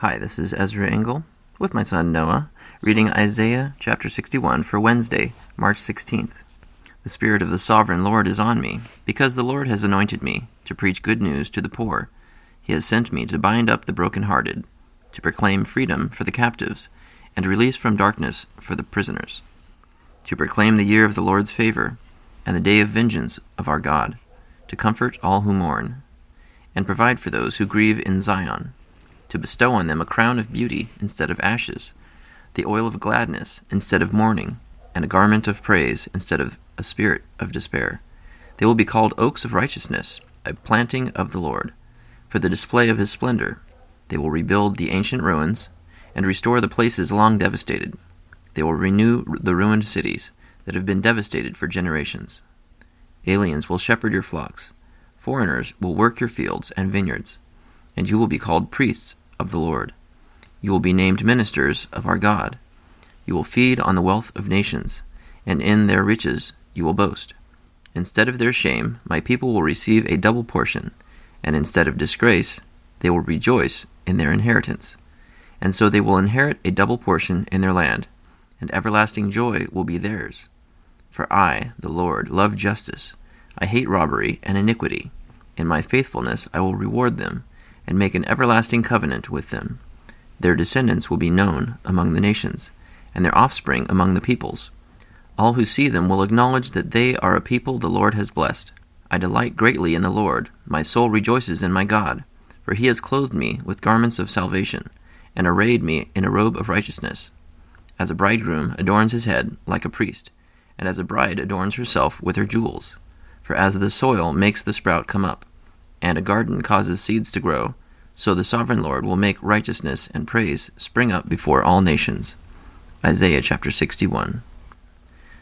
Hi, this is Ezra Engel with my son Noah, reading Isaiah chapter 61 for Wednesday, March 16th. The Spirit of the Sovereign Lord is on me, because the Lord has anointed me to preach good news to the poor. He has sent me to bind up the broken-hearted, to proclaim freedom for the captives, and release from darkness for the prisoners, to proclaim the year of the Lord's favor, and the day of vengeance of our God, to comfort all who mourn, and provide for those who grieve in Zion to bestow on them a crown of beauty instead of ashes, the oil of gladness instead of mourning, and a garment of praise instead of a spirit of despair. They will be called oaks of righteousness, a planting of the Lord, for the display of his splendor. They will rebuild the ancient ruins and restore the places long devastated. They will renew the ruined cities that have been devastated for generations. Aliens will shepherd your flocks. Foreigners will work your fields and vineyards, and you will be called priests of the Lord. You will be named ministers of our God. You will feed on the wealth of nations, and in their riches you will boast. Instead of their shame, my people will receive a double portion, and instead of disgrace, they will rejoice in their inheritance. And so they will inherit a double portion in their land, and everlasting joy will be theirs. For I, the Lord, love justice. I hate robbery and iniquity. In my faithfulness I will reward them and make an everlasting covenant with them. Their descendants will be known among the nations, and their offspring among the peoples. All who see them will acknowledge that they are a people the Lord has blessed. I delight greatly in the Lord. My soul rejoices in my God, for he has clothed me with garments of salvation, and arrayed me in a robe of righteousness. As a bridegroom adorns his head like a priest, and as a bride adorns herself with her jewels. For as the soil makes the sprout come up, and a garden causes seeds to grow, so the sovereign Lord will make righteousness and praise spring up before all nations. Isaiah chapter 61.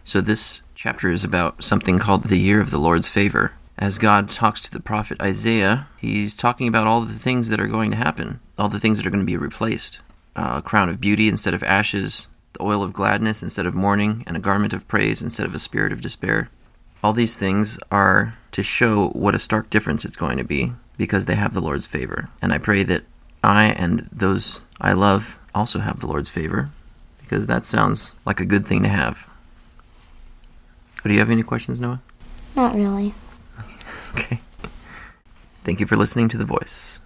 So this chapter is about something called the year of the Lord's favor. As God talks to the prophet Isaiah, he's talking about all the things that are going to happen, all the things that are going to be replaced. A crown of beauty instead of ashes, the oil of gladness instead of mourning, and a garment of praise instead of a spirit of despair. All these things are to show what a stark difference it's going to be because they have the Lord's favor. And I pray that I and those I love also have the Lord's favor because that sounds like a good thing to have. Do you have any questions, Noah? Not really. Okay. Thank you for listening to The Voice.